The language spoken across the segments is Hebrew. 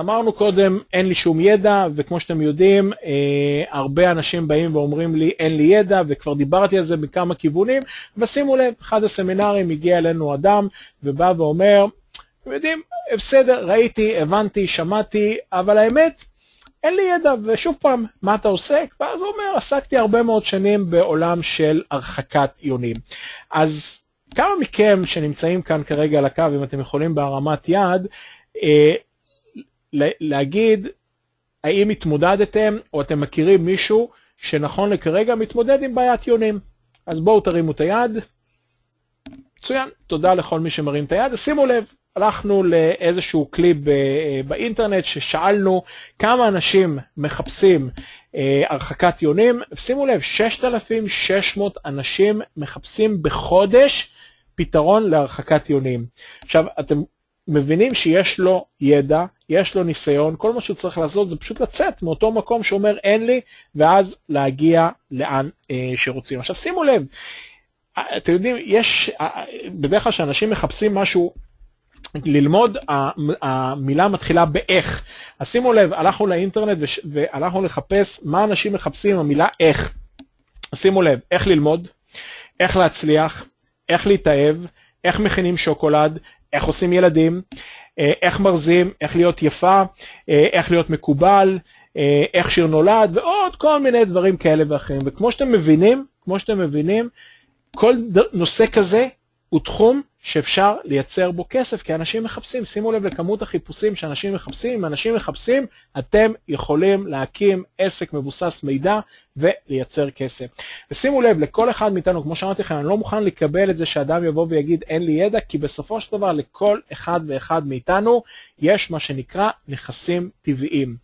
אמרנו קודם, אין לי שום ידע, וכמו שאתם יודעים, אה, הרבה אנשים באים ואומרים לי, אין לי ידע, וכבר דיברתי על זה בכמה כיוונים, ושימו לב, אחד הסמינרים הגיע אלינו אדם, ובא ואומר, אתם יודעים, בסדר, ראיתי, הבנתי, שמעתי, אבל האמת, אין לי ידע, ושוב פעם, מה אתה עוסק? ואז הוא אומר, עסקתי הרבה מאוד שנים בעולם של הרחקת יונים. אז כמה מכם שנמצאים כאן כרגע על הקו, אם אתם יכולים בהרמת יד, אה, להגיד האם התמודדתם או אתם מכירים מישהו שנכון לכרגע מתמודד עם בעיית יונים. אז בואו תרימו את היד. מצוין, תודה לכל מי שמרים את היד. שימו לב, הלכנו לאיזשהו כלי באינטרנט ששאלנו כמה אנשים מחפשים אה, הרחקת יונים. שימו לב, 6,600 אנשים מחפשים בחודש פתרון להרחקת יונים. עכשיו, אתם מבינים שיש לו ידע, יש לו ניסיון, כל מה שהוא צריך לעשות זה פשוט לצאת מאותו מקום שאומר אין לי, ואז להגיע לאן אה, שרוצים. עכשיו שימו לב, אה, אתם יודעים, יש, אה, בדרך כלל כשאנשים מחפשים משהו ללמוד, המילה מתחילה באיך. אז שימו לב, הלכנו לאינטרנט והלכנו לחפש מה אנשים מחפשים עם המילה איך. שימו לב, איך ללמוד, איך להצליח, איך להתאהב, איך מכינים שוקולד, איך עושים ילדים, איך מרזים, איך להיות יפה, אה, איך להיות מקובל, אה, איך שיר נולד, ועוד כל מיני דברים כאלה ואחרים. וכמו שאתם מבינים, כמו שאתם מבינים, כל נושא כזה הוא תחום שאפשר לייצר בו כסף, כי אנשים מחפשים, שימו לב לכמות החיפושים שאנשים מחפשים, אם אנשים מחפשים, אתם יכולים להקים עסק מבוסס מידע ולייצר כסף. ושימו לב, לכל אחד מאיתנו, כמו שאמרתי לכם, אני לא מוכן לקבל את זה שאדם יבוא ויגיד אין לי ידע, כי בסופו של דבר לכל אחד ואחד מאיתנו יש מה שנקרא נכסים טבעיים.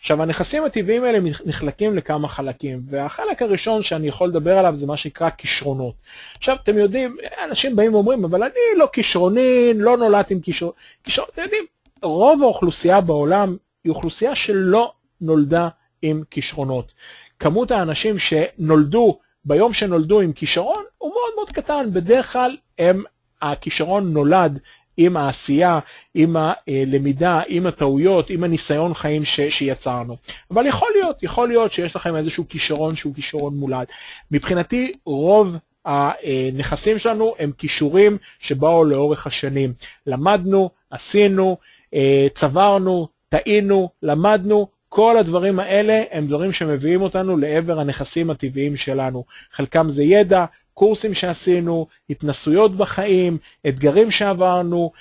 עכשיו, הנכסים הטבעיים האלה נחלקים לכמה חלקים, והחלק הראשון שאני יכול לדבר עליו זה מה שנקרא כישרונות. עכשיו, אתם יודעים, אנשים באים ואומרים, אבל אני לא כישרוני, לא נולדתי עם כישרונות. כישרון, אתם יודעים, רוב האוכלוסייה בעולם היא אוכלוסייה שלא נולדה עם כישרונות. כמות האנשים שנולדו ביום שנולדו עם כישרון הוא מאוד מאוד קטן, בדרך כלל הם, הכישרון נולד עם העשייה, עם הלמידה, עם הטעויות, עם הניסיון חיים ש, שיצרנו. אבל יכול להיות, יכול להיות שיש לכם איזשהו כישרון שהוא כישרון מולד. מבחינתי רוב הנכסים שלנו הם כישורים שבאו לאורך השנים. למדנו, עשינו, אה, צברנו, טעינו, למדנו, כל הדברים האלה הם דברים שמביאים אותנו לעבר הנכסים הטבעיים שלנו. חלקם זה ידע, קורסים שעשינו, התנסויות בחיים, אתגרים שעברנו,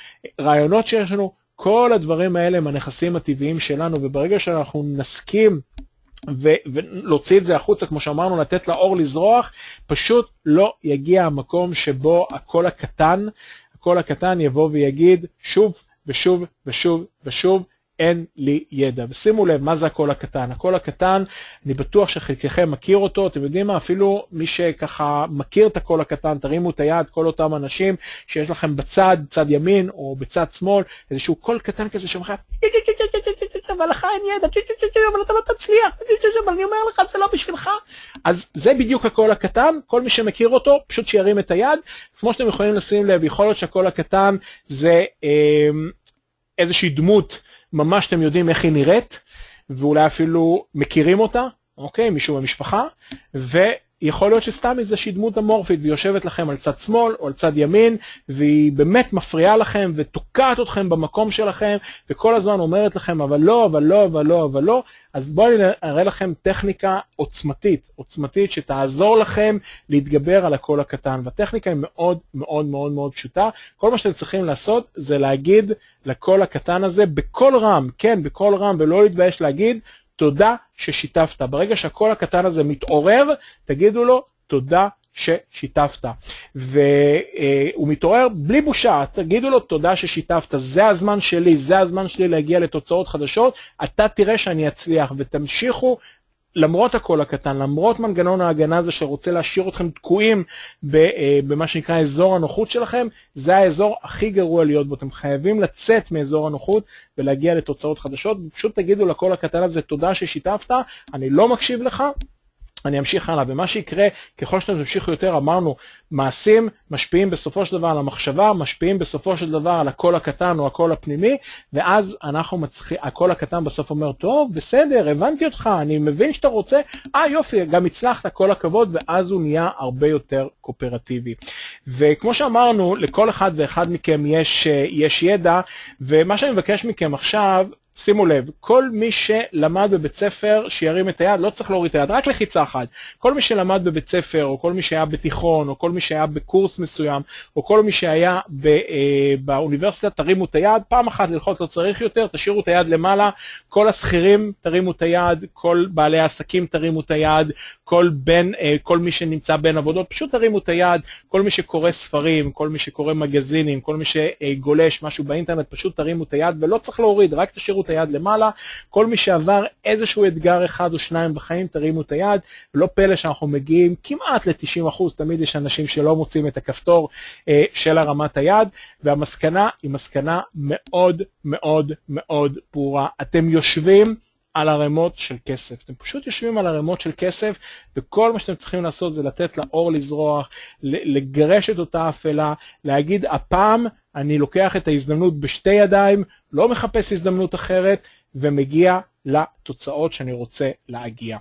רעיונות שיש לנו, כל הדברים האלה הם הנכסים הטבעיים שלנו, וברגע שאנחנו נסכים ו- ולהוציא את זה החוצה, כמו שאמרנו, לתת לאור לזרוח, פשוט לא יגיע המקום שבו הקול הקטן, הקול הקטן יבוא ויגיד שוב ושוב ושוב ושוב, אין לי ידע. ושימו לב, מה זה הקול הקטן? הקול הקטן, אני בטוח שחלקכם מכיר אותו, אתם יודעים מה? אפילו מי שככה מכיר את הקול הקטן, תרימו את היד, כל אותם אנשים שיש לכם בצד, צד ימין או בצד שמאל, איזשהו קול קטן כזה שאומר אבל לך אין ידע, אבל אתה לא תצליח, אבל אני אומר לך, זה לא בשבילך. אז זה בדיוק הקול הקטן, כל מי שמכיר אותו, פשוט שירים את היד. כמו שאתם יכולים לשים לב, יכול להיות שהקול הקטן זה אה, איזושהי דמות, ממש אתם יודעים איך היא נראית, ואולי אפילו מכירים אותה, אוקיי, מישהו במשפחה, ויכול להיות שסתם איזושהי דמות אמורפית, והיא יושבת לכם על צד שמאל או על צד ימין, והיא באמת מפריעה לכם ותוקעת אתכם במקום שלכם, וכל הזמן אומרת לכם, אבל לא, אבל לא, אבל לא, אבל לא, אז בואו אני אראה לכם טכניקה עוצמתית, עוצמתית שתעזור לכם להתגבר על הקול הקטן, והטכניקה היא מאוד מאוד מאוד מאוד פשוטה, כל מה שאתם צריכים לעשות זה להגיד לקול הקטן הזה בקול רם, כן, בקול רם, ולא להתבייש להגיד, תודה ששיתפת. ברגע שהקול הקטן הזה מתעורר, תגידו לו תודה ששיתפת. והוא מתעורר בלי בושה, תגידו לו תודה ששיתפת, זה הזמן שלי, זה הזמן שלי להגיע לתוצאות חדשות, אתה תראה שאני אצליח, ותמשיכו למרות הקול הקטן, למרות מנגנון ההגנה הזה שרוצה להשאיר אתכם תקועים אה, במה שנקרא אזור הנוחות שלכם, זה האזור הכי גרוע להיות בו. אתם חייבים לצאת מאזור הנוחות ולהגיע לתוצאות חדשות. פשוט תגידו לקול הקטן הזה תודה ששיתפת, אני לא מקשיב לך, אני אמשיך הלאה, ומה שיקרה ככל שאתם תמשיכו יותר, אמרנו, מעשים משפיעים בסופו של דבר על המחשבה, משפיעים בסופו של דבר על הקול הקטן או הקול הפנימי, ואז אנחנו מצליחים, הקול הקטן בסוף אומר, טוב, בסדר, הבנתי אותך, אני מבין שאתה רוצה, אה יופי, גם הצלחת, כל הכבוד, ואז הוא נהיה הרבה יותר קואופרטיבי. וכמו שאמרנו, לכל אחד ואחד מכם יש, אה, יש ידע, ומה שאני מבקש מכם עכשיו, שימו לב, כל מי שלמד בבית ספר שירים את היד, לא צריך להוריד את היד, רק לחיצה אחת. כל מי שלמד בבית ספר, או כל מי שהיה בתיכון, או כל מי שהיה בקורס מסוים, או כל מי שהיה ב, אה, באוניברסיטה, תרימו את היד, פעם אחת ללחוץ לא צריך יותר, תשאירו את היד למעלה, כל השכירים תרימו את היד, כל בעלי העסקים תרימו את היד, כל, בין, אה, כל מי שנמצא בין עבודות, פשוט תרימו את היד, כל מי שקורא ספרים, כל מי שקורא מגזינים, כל מי שגולש משהו באינטרנט, פשוט תרימו את היד, ולא צריך להוריד, רק תשאירו את היד למעלה. כל מי שעבר איזשהו אתגר אחד או שניים בחיים, תרימו את היד. לא פלא שאנחנו מגיעים כמעט ל-90%, תמיד יש אנשים שלא מוצאים את הכפתור אה, של הרמת היד, והמסקנה היא מסקנה מאוד מאוד מאוד ברורה. אתם יושבים על ערימות של כסף. אתם פשוט יושבים על ערימות של כסף, וכל מה שאתם צריכים לעשות זה לתת לאור לזרוח, לגרש את אותה אפלה, להגיד, הפעם אני לוקח את ההזדמנות בשתי ידיים, לא מחפש הזדמנות אחרת, ומגיע לתוצאות שאני רוצה להגיע.